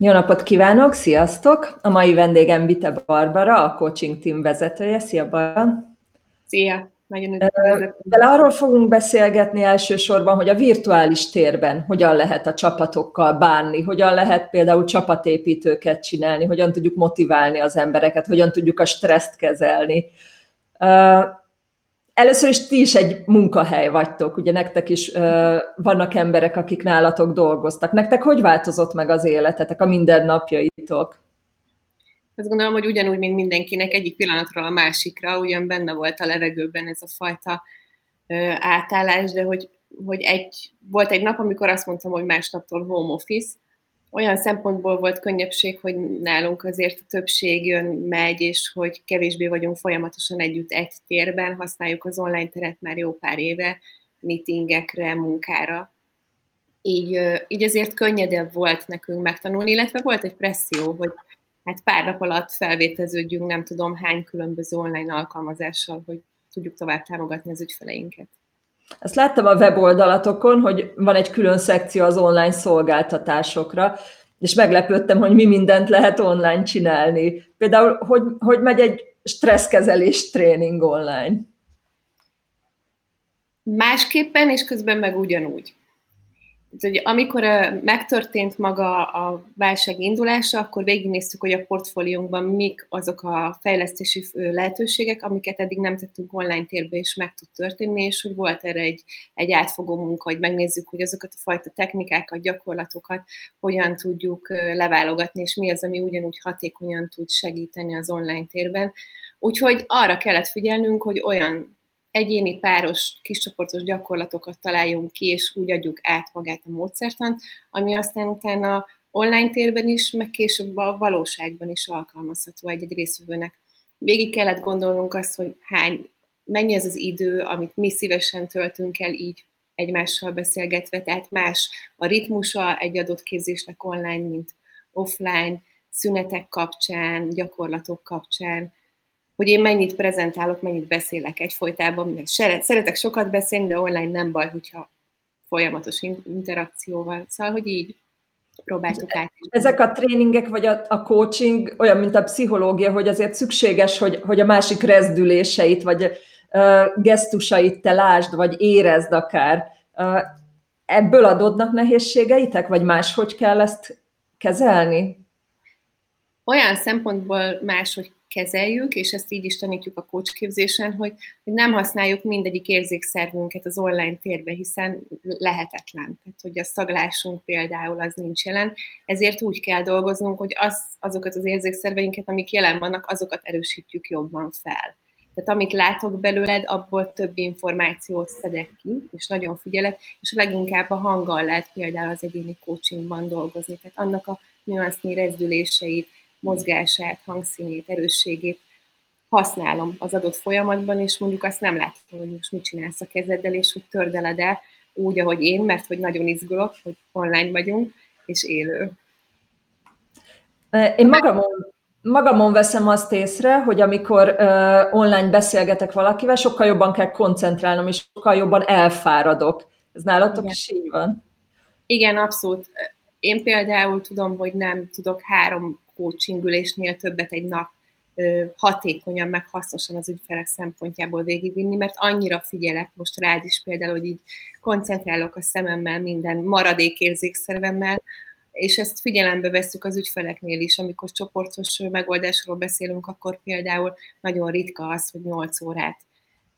Jó napot kívánok, sziasztok! A mai vendégem Vite Barbara, a coaching team vezetője. Szia, Barbara! Szia! Nagyon üdvözlök. De arról fogunk beszélgetni elsősorban, hogy a virtuális térben hogyan lehet a csapatokkal bánni, hogyan lehet például csapatépítőket csinálni, hogyan tudjuk motiválni az embereket, hogyan tudjuk a stresszt kezelni. Először is ti is egy munkahely vagytok, ugye nektek is vannak emberek, akik nálatok dolgoztak. Nektek hogy változott meg az életetek, a mindennapjaitok? Azt gondolom, hogy ugyanúgy, mint mindenkinek, egyik pillanatról a másikra, ugyan benne volt a levegőben ez a fajta ö, átállás, de hogy, hogy egy, volt egy nap, amikor azt mondtam, hogy másnaptól home office, olyan szempontból volt könnyebbség, hogy nálunk azért a többség jön, megy, és hogy kevésbé vagyunk folyamatosan együtt egy térben, használjuk az online teret már jó pár éve, meetingekre, munkára. Így, így azért könnyedebb volt nekünk megtanulni, illetve volt egy presszió, hogy hát pár nap alatt felvételződjünk nem tudom hány különböző online alkalmazással, hogy tudjuk tovább támogatni az ügyfeleinket. Ezt láttam a weboldalatokon, hogy van egy külön szekció az online szolgáltatásokra, és meglepődtem, hogy mi mindent lehet online csinálni. Például, hogy, hogy megy egy stresszkezelés tréning online? Másképpen, és közben meg ugyanúgy hogy amikor megtörtént maga a válság indulása, akkor végignéztük, hogy a portfóliónkban mik azok a fejlesztési lehetőségek, amiket eddig nem tettünk online térbe, és meg tud történni, és hogy volt erre egy, egy átfogó munka, hogy megnézzük, hogy azokat a fajta technikákat, gyakorlatokat hogyan tudjuk leválogatni, és mi az, ami ugyanúgy hatékonyan tud segíteni az online térben. Úgyhogy arra kellett figyelnünk, hogy olyan egyéni páros kiscsoportos gyakorlatokat találjunk ki, és úgy adjuk át magát a módszertant, ami aztán utána online térben is, meg később a valóságban is alkalmazható egy-egy részvevőnek. Végig kellett gondolnunk azt, hogy hány, mennyi az az idő, amit mi szívesen töltünk el így egymással beszélgetve, tehát más a ritmusa egy adott képzésnek online, mint offline, szünetek kapcsán, gyakorlatok kapcsán, hogy én mennyit prezentálok, mennyit beszélek egyfolytában, szeretek sokat beszélni, de online nem baj, hogyha folyamatos interakcióval. Szóval, hogy így próbáltuk át. Ezek a tréningek, vagy a, a coaching olyan, mint a pszichológia, hogy azért szükséges, hogy, hogy a másik rezdüléseit, vagy uh, gesztusait te lásd, vagy érezd akár. Uh, ebből adódnak nehézségeitek, vagy máshogy kell ezt kezelni? Olyan szempontból máshogy kezeljük, és ezt így is tanítjuk a coachképzésen, hogy, hogy nem használjuk mindegyik érzékszervünket az online térbe, hiszen lehetetlen. Tehát, hogy a szaglásunk például az nincs jelen, ezért úgy kell dolgoznunk, hogy az, azokat az érzékszerveinket, amik jelen vannak, azokat erősítjük jobban fel. Tehát amit látok belőled, abból több információt szedek ki, és nagyon figyelek, és leginkább a hanggal lehet például az egyéni coachingban dolgozni. Tehát annak a nüansznyi rezdüléseit, mozgását, hangszínét, erősségét használom az adott folyamatban, és mondjuk azt nem látom, hogy most mit csinálsz a kezeddel, és hogy tördeled el úgy, ahogy én, mert hogy nagyon izgulok, hogy online vagyunk, és élő. Én magamon, magamon veszem azt észre, hogy amikor uh, online beszélgetek valakivel, sokkal jobban kell koncentrálnom, és sokkal jobban elfáradok. Ez nálatok Igen. is így van? Igen, abszolút. Én például tudom, hogy nem tudok három coachingülésnél többet egy nap hatékonyan, meg hasznosan az ügyfelek szempontjából végigvinni, mert annyira figyelek most rád is például, hogy így koncentrálok a szememmel, minden maradék érzékszervemmel, és ezt figyelembe veszük az ügyfeleknél is, amikor csoportos megoldásról beszélünk, akkor például nagyon ritka az, hogy 8 órát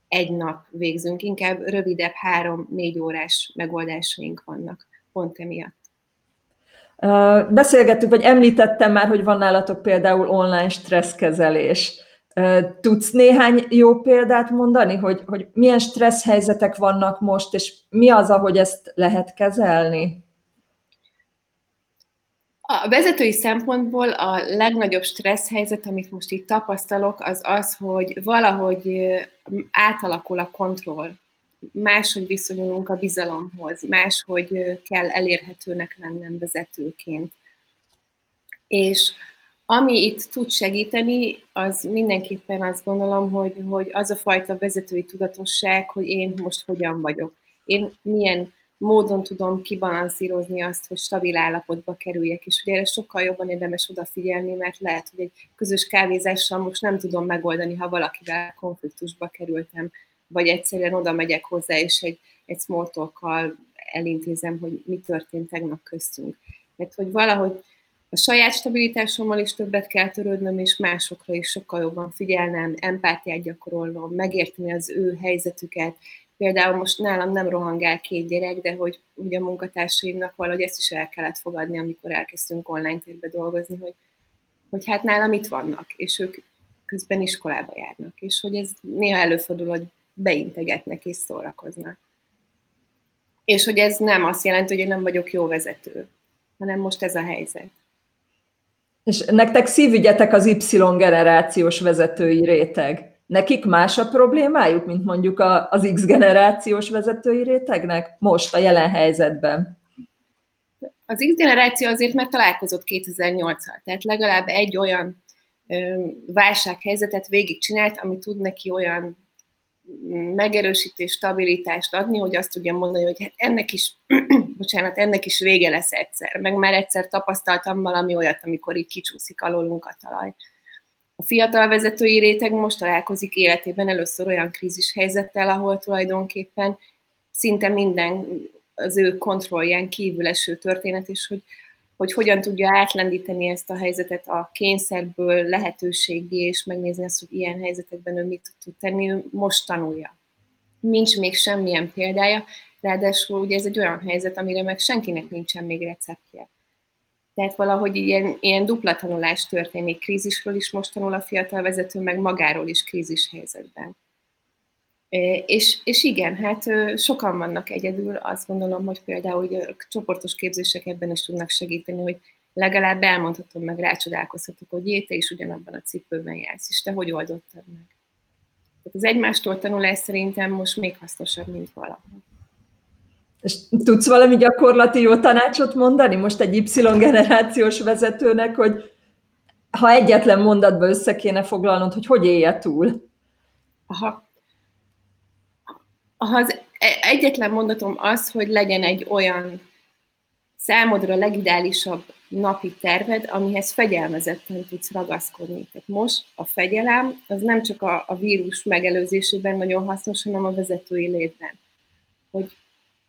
egy nap végzünk, inkább rövidebb, három-négy órás megoldásaink vannak pont emiatt. Beszélgettük, vagy említettem már, hogy van nálatok például online stresszkezelés. Tudsz néhány jó példát mondani, hogy, hogy milyen stressz helyzetek vannak most, és mi az, ahogy ezt lehet kezelni? A vezetői szempontból a legnagyobb stressz helyzet, amit most itt tapasztalok, az az, hogy valahogy átalakul a kontroll máshogy viszonyulunk a bizalomhoz, máshogy kell elérhetőnek lennem vezetőként. És ami itt tud segíteni, az mindenképpen azt gondolom, hogy, hogy az a fajta vezetői tudatosság, hogy én most hogyan vagyok. Én milyen módon tudom kibalanszírozni azt, hogy stabil állapotba kerüljek, és ugye erre sokkal jobban érdemes odafigyelni, mert lehet, hogy egy közös kávézással most nem tudom megoldani, ha valakivel konfliktusba kerültem, vagy egyszerűen oda megyek hozzá, és egy, egy small elintézem, hogy mi történt tegnap köztünk. Mert hogy valahogy a saját stabilitásommal is többet kell törődnöm, és másokra is sokkal jobban figyelnem, empátiát gyakorolnom, megérteni az ő helyzetüket. Például most nálam nem rohangál két gyerek, de hogy ugye a munkatársaimnak valahogy ezt is el kellett fogadni, amikor elkezdtünk online térbe dolgozni, hogy, hogy hát nálam itt vannak, és ők közben iskolába járnak, és hogy ez néha előfordul, hogy beintegetnek és szórakoznak. És hogy ez nem azt jelenti, hogy én nem vagyok jó vezető, hanem most ez a helyzet. És nektek szívügyetek az Y generációs vezetői réteg. Nekik más a problémájuk, mint mondjuk az X generációs vezetői rétegnek most a jelen helyzetben? Az X generáció azért már találkozott 2008-al, tehát legalább egy olyan válsághelyzetet végigcsinált, ami tud neki olyan megerősítés, stabilitást adni, hogy azt tudjam mondani, hogy hát ennek is, bocsánat, ennek is vége lesz egyszer. Meg már egyszer tapasztaltam valami olyat, amikor így kicsúszik alólunk a talaj. A fiatal vezetői réteg most találkozik életében először olyan krízis helyzettel, ahol tulajdonképpen szinte minden az ő kontrollján kívül eső történet, és hogy hogy hogyan tudja átlendíteni ezt a helyzetet a kényszerből lehetőségé, és megnézni azt, hogy ilyen helyzetekben ő mit tud tenni, ő most tanulja. Nincs még semmilyen példája, ráadásul ugye ez egy olyan helyzet, amire meg senkinek nincsen még receptje. Tehát valahogy ilyen, ilyen dupla tanulás történik, krízisről is most tanul a fiatal vezető, meg magáról is krízis helyzetben. És, és igen, hát sokan vannak egyedül, azt gondolom, hogy például hogy a csoportos képzések ebben is tudnak segíteni, hogy legalább elmondhatom meg, rácsodálkozhatok, hogy jé, te is ugyanabban a cipőben jársz, és te hogy oldottad meg. Tehát az egymástól tanulás szerintem most még hasznosabb, mint valaha. És tudsz valami gyakorlati jó tanácsot mondani most egy Y-generációs vezetőnek, hogy ha egyetlen mondatba össze kéne foglalnod, hogy hogy élje túl? Aha, az e, egyetlen mondatom az, hogy legyen egy olyan számodra legideálisabb napi terved, amihez fegyelmezetten tudsz ragaszkodni. Tehát most a fegyelem az nem csak a, a vírus megelőzésében nagyon hasznos, hanem a vezetői létben. Hogy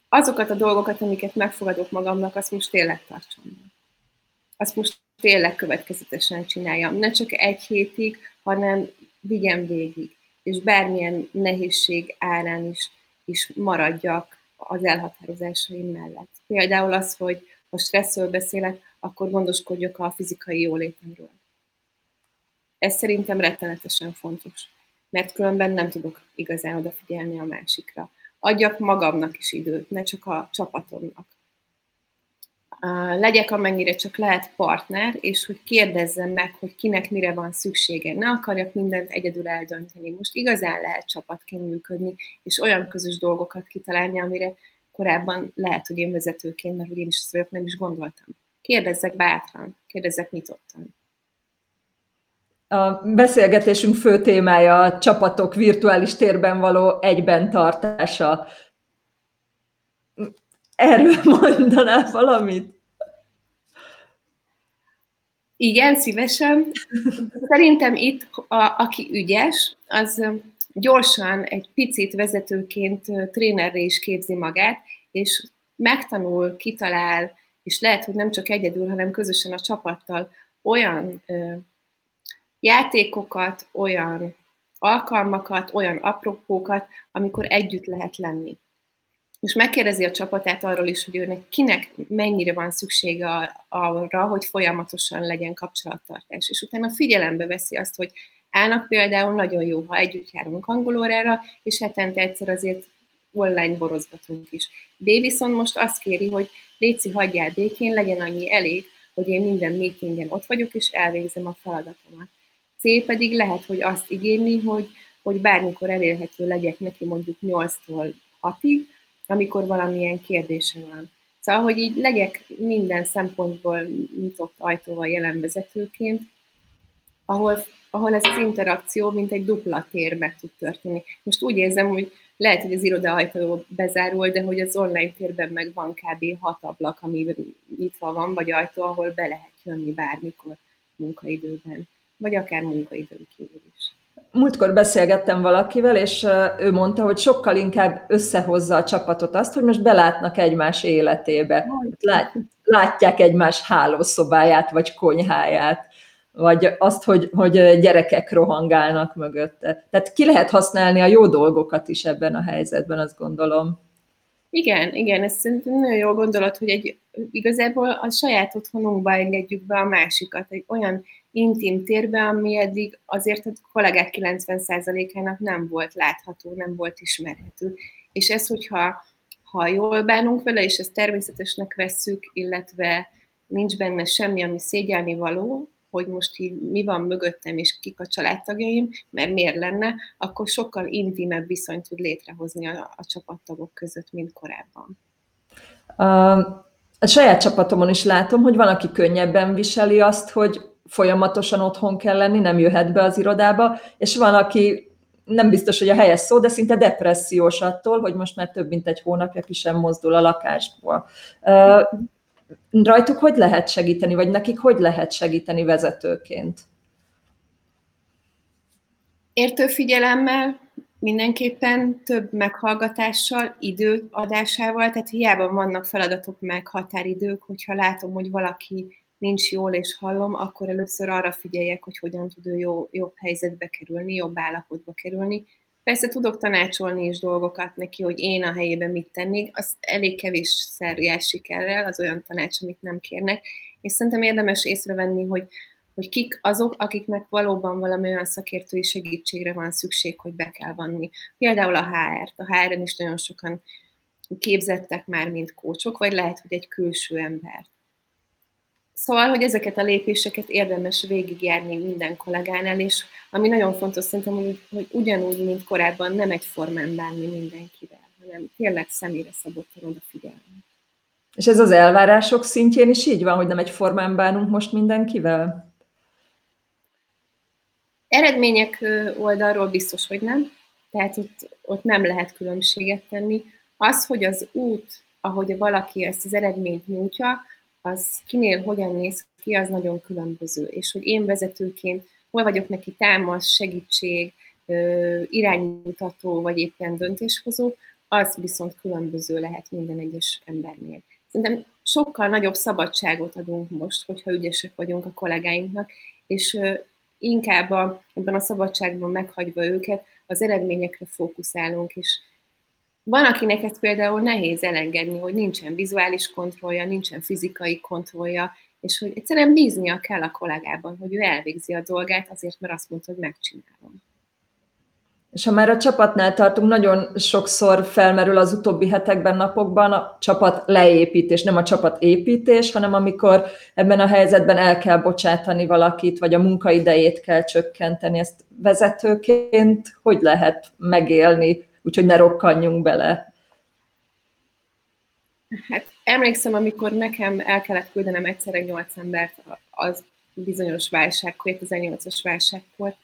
azokat a dolgokat, amiket megfogadok magamnak, azt most tényleg tartsam. Azt most tényleg következetesen csináljam. Ne csak egy hétig, hanem vigyen végig. És bármilyen nehézség árán is is maradjak az elhatározásaim mellett. Például az, hogy ha stresszről beszélek, akkor gondoskodjak a fizikai jólétemről. Ez szerintem rettenetesen fontos, mert különben nem tudok igazán odafigyelni a másikra. Adjak magamnak is időt, ne csak a csapatomnak legyek amennyire csak lehet partner, és hogy kérdezzem meg, hogy kinek mire van szüksége. Ne akarjak mindent egyedül eldönteni. Most igazán lehet csapatként működni, és olyan közös dolgokat kitalálni, amire korábban lehet, hogy én vezetőként, mert én is vagyok, nem is gondoltam. Kérdezzek bátran, kérdezzek nyitottan. A beszélgetésünk fő témája a csapatok virtuális térben való egyben tartása. Erről mondanál valamit? Igen, szívesen. Szerintem itt, a, aki ügyes, az gyorsan egy picit vezetőként trénerre is képzi magát, és megtanul, kitalál, és lehet, hogy nem csak egyedül, hanem közösen a csapattal olyan ö, játékokat, olyan alkalmakat, olyan apropókat, amikor együtt lehet lenni és megkérdezi a csapatát arról is, hogy őnek kinek mennyire van szüksége arra, hogy folyamatosan legyen kapcsolattartás. És utána figyelembe veszi azt, hogy állnak például nagyon jó, ha együtt járunk angolórára, és hetente egyszer azért online borozgatunk is. B viszont most azt kéri, hogy Léci, hagyjál békén, legyen annyi elég, hogy én minden meetingen ott vagyok, és elvégzem a feladatomat. C pedig lehet, hogy azt igényli, hogy, hogy bármikor elérhető legyek neki mondjuk 8-tól 6-ig, amikor valamilyen kérdése van. Szóval, hogy így legyek minden szempontból nyitott ajtóval jelen vezetőként, ahol, ahol ez az interakció, mint egy dupla tér meg tud történni. Most úgy érzem, hogy lehet, hogy az iroda ajtó bezárul, de hogy az online térben meg van kb. hat ablak, ami nyitva van, vagy ajtó, ahol be lehet jönni bármikor munkaidőben, vagy akár munkaidőn kívül is. Múltkor beszélgettem valakivel, és ő mondta, hogy sokkal inkább összehozza a csapatot azt, hogy most belátnak egymás életébe. Lát, látják egymás hálószobáját, vagy konyháját, vagy azt, hogy, hogy gyerekek rohangálnak mögötte. Tehát ki lehet használni a jó dolgokat is ebben a helyzetben, azt gondolom. Igen, igen, ez szerintem nagyon jó gondolat, hogy egy, igazából a saját otthonunkba engedjük be a másikat, egy olyan intim térbe, ami eddig azért a kollégák 90%-ának nem volt látható, nem volt ismerhető. És ez, hogyha ha jól bánunk vele, és ezt természetesnek vesszük, illetve nincs benne semmi, ami szégyelni való, hogy most így mi van mögöttem, és kik a családtagjaim, mert miért lenne, akkor sokkal intimebb viszonyt tud létrehozni a, a csapattagok között, mint korábban. A, a saját csapatomon is látom, hogy van, aki könnyebben viseli azt, hogy folyamatosan otthon kell lenni, nem jöhet be az irodába, és van, aki nem biztos, hogy a helyes szó, de szinte depressziós attól, hogy most már több mint egy hónapja ki sem mozdul a lakásból. Rajtuk hogy lehet segíteni, vagy nekik hogy lehet segíteni vezetőként? Értő figyelemmel, mindenképpen több meghallgatással, időadásával, tehát hiába vannak feladatok meg határidők, hogyha látom, hogy valaki nincs jól és hallom, akkor először arra figyeljek, hogy hogyan tud ő jó, jobb helyzetbe kerülni, jobb állapotba kerülni. Persze tudok tanácsolni is dolgokat neki, hogy én a helyében mit tennék, az elég kevés jár sikerrel, az olyan tanács, amit nem kérnek, és szerintem érdemes észrevenni, hogy, hogy kik azok, akiknek valóban valami olyan szakértői segítségre van szükség, hogy be kell vanni. Például a HR-t. A HR-en is nagyon sokan képzettek már, mint kócsok, vagy lehet, hogy egy külső embert. Szóval, hogy ezeket a lépéseket érdemes végigjárni minden kollégánál, és ami nagyon fontos szerintem, hogy, hogy ugyanúgy, mint korábban nem egyformán bánni mindenkivel, hanem tényleg személyre szabottan odafigyelni. És ez az elvárások szintjén is így van, hogy nem egyformán bánunk most mindenkivel? Eredmények oldalról biztos, hogy nem. Tehát ott, ott nem lehet különbséget tenni. Az, hogy az út, ahogy valaki ezt az eredményt nyújtja, az kinél hogyan néz ki, az nagyon különböző. És hogy én vezetőként hol vagyok neki támasz, segítség, iránymutató, vagy éppen döntéshozó, az viszont különböző lehet minden egyes embernél. Szerintem sokkal nagyobb szabadságot adunk most, hogyha ügyesek vagyunk a kollégáinknak, és inkább a, ebben a szabadságban meghagyva őket, az eredményekre fókuszálunk, és van, akinek ezt például nehéz elengedni, hogy nincsen vizuális kontrollja, nincsen fizikai kontrollja, és hogy egyszerűen bíznia kell a kollégában, hogy ő elvégzi a dolgát azért, mert azt mondta, hogy megcsinálom. És ha már a csapatnál tartunk, nagyon sokszor felmerül az utóbbi hetekben, napokban a csapat leépítés, nem a csapat építés, hanem amikor ebben a helyzetben el kell bocsátani valakit, vagy a munkaidejét kell csökkenteni. Ezt vezetőként hogy lehet megélni, úgyhogy ne rokkanjunk bele. Hát emlékszem, amikor nekem el kellett küldenem egyszerre nyolc embert az bizonyos válságkor, 2008-as válságkor,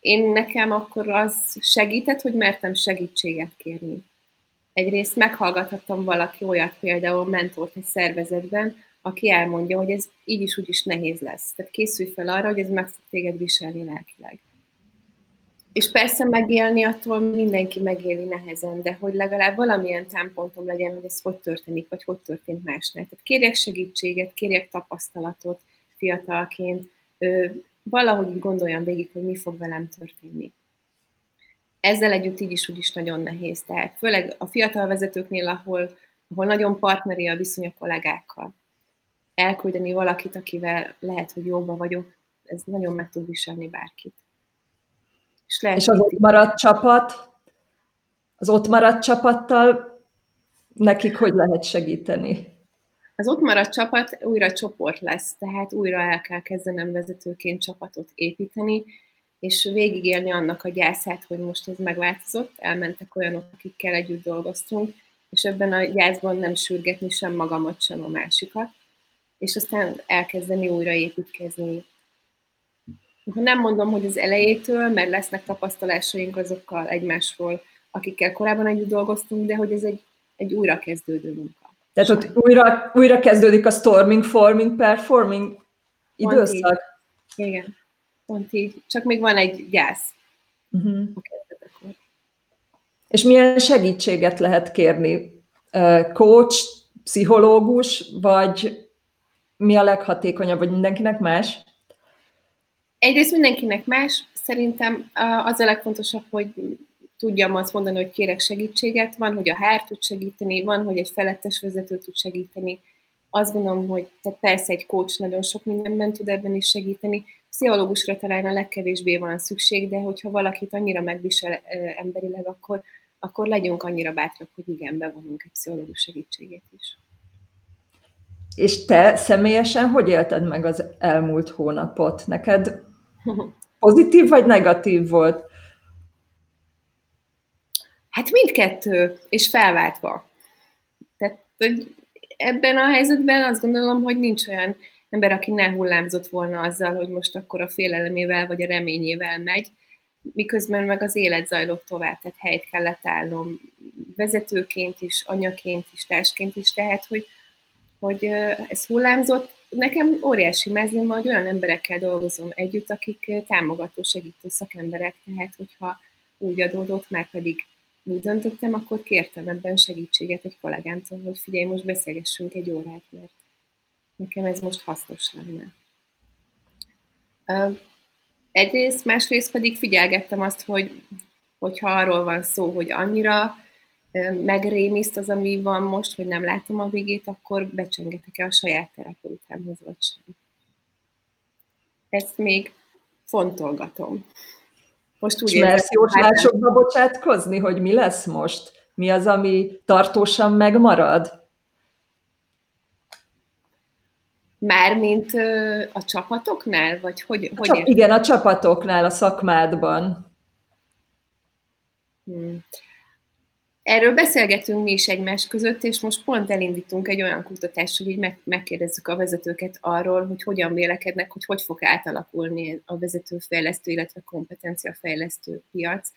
én nekem akkor az segített, hogy mertem segítséget kérni. Egyrészt meghallgathattam valaki olyat, például mentort egy szervezetben, aki elmondja, hogy ez így is úgy is nehéz lesz. Tehát készülj fel arra, hogy ez meg fog téged viselni lelkileg. És persze megélni attól mindenki megéli nehezen, de hogy legalább valamilyen támpontom legyen, hogy ez hogy történik, vagy hogy történt másnál. Tehát kérjek segítséget, kérjek tapasztalatot fiatalként, valahogy gondoljam végig, hogy mi fog velem történni. Ezzel együtt így is úgy is nagyon nehéz. Tehát főleg a fiatal vezetőknél, ahol, ahol nagyon partneri a viszony a kollégákkal. Elküldeni valakit, akivel lehet, hogy jóba vagyok, ez nagyon meg tud viselni bárkit. És, lehet, és az ott maradt csapat, az ott maradt csapattal nekik hogy lehet segíteni? Az ott maradt csapat újra csoport lesz, tehát újra el kell kezdenem vezetőként csapatot építeni, és végigélni annak a gyászát, hogy most ez megváltozott, elmentek olyanok, akikkel együtt dolgoztunk, és ebben a gyászban nem sürgetni sem magamat, sem a másikat, és aztán elkezdeni újra építkezni nem mondom, hogy az elejétől, mert lesznek tapasztalásaink azokkal egymásról, akikkel korábban együtt dolgoztunk, de hogy ez egy, egy újra kezdődő munka. Tehát ott újra, újra kezdődik a storming, forming, performing időszak? Pont Igen, pont így. Csak még van egy gyász. Uh-huh. És milyen segítséget lehet kérni? Coach, pszichológus, vagy mi a leghatékonyabb, vagy mindenkinek más? Egyrészt mindenkinek más. Szerintem az a legfontosabb, hogy tudjam azt mondani, hogy kérek segítséget. Van, hogy a HR tud segíteni, van, hogy egy felettes vezető tud segíteni. Azt gondolom, hogy tehát persze egy coach nagyon sok mindenben tud ebben is segíteni. Pszichológusra talán a legkevésbé van szükség, de hogyha valakit annyira megvisel emberileg, akkor, akkor legyünk annyira bátrak, hogy igen, bevonunk egy pszichológus segítségét is. És te személyesen hogy élted meg az elmúlt hónapot? Neked pozitív vagy negatív volt? Hát mindkettő, és felváltva. Tehát hogy ebben a helyzetben azt gondolom, hogy nincs olyan ember, aki ne hullámzott volna azzal, hogy most akkor a félelemével vagy a reményével megy, miközben meg az élet zajlott tovább, tehát helyt kellett állnom vezetőként is, anyaként is, társként is, tehát hogy, hogy ez hullámzott. Nekem óriási mezőm, hogy olyan emberekkel dolgozom együtt, akik támogató, segítő szakemberek, tehát hogyha úgy adódott, már pedig úgy döntöttem, akkor kértem ebben segítséget egy kollégámtól, hogy figyelj, most beszélgessünk egy órát, mert nekem ez most hasznos lenne. Egyrészt, másrészt pedig figyelgettem azt, hogy hogyha arról van szó, hogy annyira megrémiszt az, ami van most, hogy nem látom a végét, akkor becsengetek-e a saját terapeutámhoz, vagy sem. Ezt még fontolgatom. Most úgy mersz jóslásokba bocsátkozni, hogy mi lesz most? Mi az, ami tartósan megmarad? Mármint a csapatoknál? Vagy hogy, a hogy csap, igen, a csapatoknál, a szakmádban. Hmm. Erről beszélgetünk mi is egymás között, és most pont elindítunk egy olyan kutatást, hogy így meg, megkérdezzük a vezetőket arról, hogy hogyan vélekednek, hogy hogy fog átalakulni a vezetőfejlesztő, illetve kompetenciafejlesztő piac.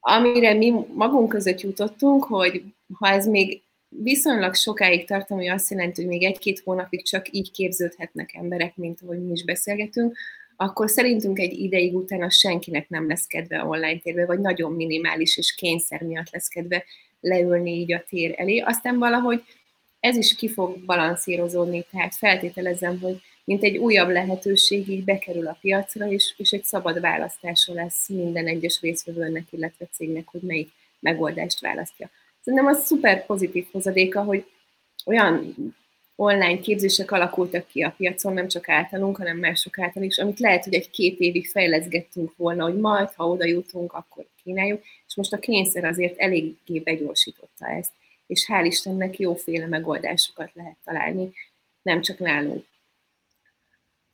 Amire mi magunk között jutottunk, hogy ha ez még viszonylag sokáig tart, ami azt jelenti, hogy még egy-két hónapig csak így képződhetnek emberek, mint ahogy mi is beszélgetünk, akkor szerintünk egy ideig utána senkinek nem lesz kedve online térbe, vagy nagyon minimális és kényszer miatt lesz kedve leülni így a tér elé. Aztán valahogy ez is ki fog balanszírozódni, tehát feltételezem, hogy mint egy újabb lehetőség így bekerül a piacra, és, és egy szabad választása lesz minden egyes részvevőnek, illetve cégnek, hogy melyik megoldást választja. Szerintem az szuper pozitív hozadéka, hogy olyan online képzések alakultak ki a piacon, nem csak általunk, hanem mások által is, amit lehet, hogy egy-két évig fejleszgettünk volna, hogy majd, ha oda jutunk, akkor kínáljuk, és most a kényszer azért eléggé begyorsította ezt, és hál' Istennek jóféle megoldásokat lehet találni, nem csak nálunk.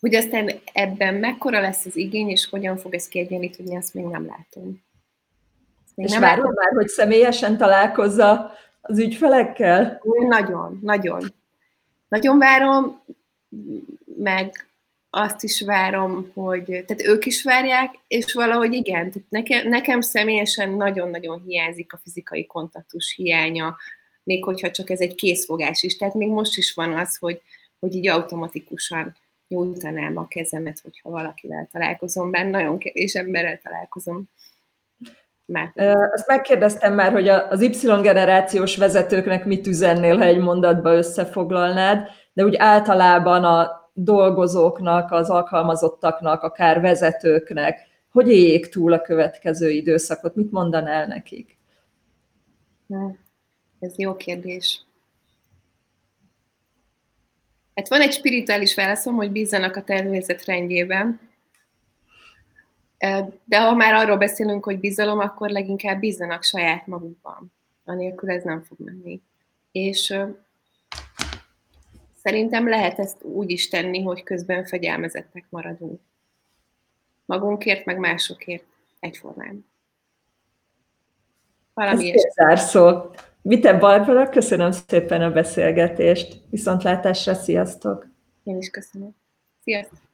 Hogy aztán ebben mekkora lesz az igény, és hogyan fog ez kiegyenlítődni, azt még nem látom. Még és nem várod már, hogy személyesen találkozza az ügyfelekkel? Nagyon, nagyon. Nagyon várom, meg azt is várom, hogy, tehát ők is várják, és valahogy igen, tehát nekem, nekem személyesen nagyon-nagyon hiányzik a fizikai kontaktus hiánya, még hogyha csak ez egy készfogás is. Tehát még most is van az, hogy, hogy így automatikusan nyújtanám a kezemet, hogyha valakivel találkozom, bár nagyon kevés emberrel találkozom. Már. Azt megkérdeztem már, hogy az Y-generációs vezetőknek mit üzennél, ha egy mondatba összefoglalnád, de úgy általában a dolgozóknak, az alkalmazottaknak, akár vezetőknek, hogy éljék túl a következő időszakot? Mit mondanál nekik? Ez jó kérdés. Hát van egy spirituális válaszom, hogy bízzanak a természet rendjében, de ha már arról beszélünk, hogy bizalom, akkor leginkább bízzanak saját magukban. Anélkül ez nem fog menni. És szerintem lehet ezt úgy is tenni, hogy közben fegyelmezettek maradunk. Magunkért, meg másokért egyformán. Valami Ez szó. Vite Barbara, köszönöm szépen a beszélgetést. Viszontlátásra, sziasztok! Én is köszönöm. Sziasztok!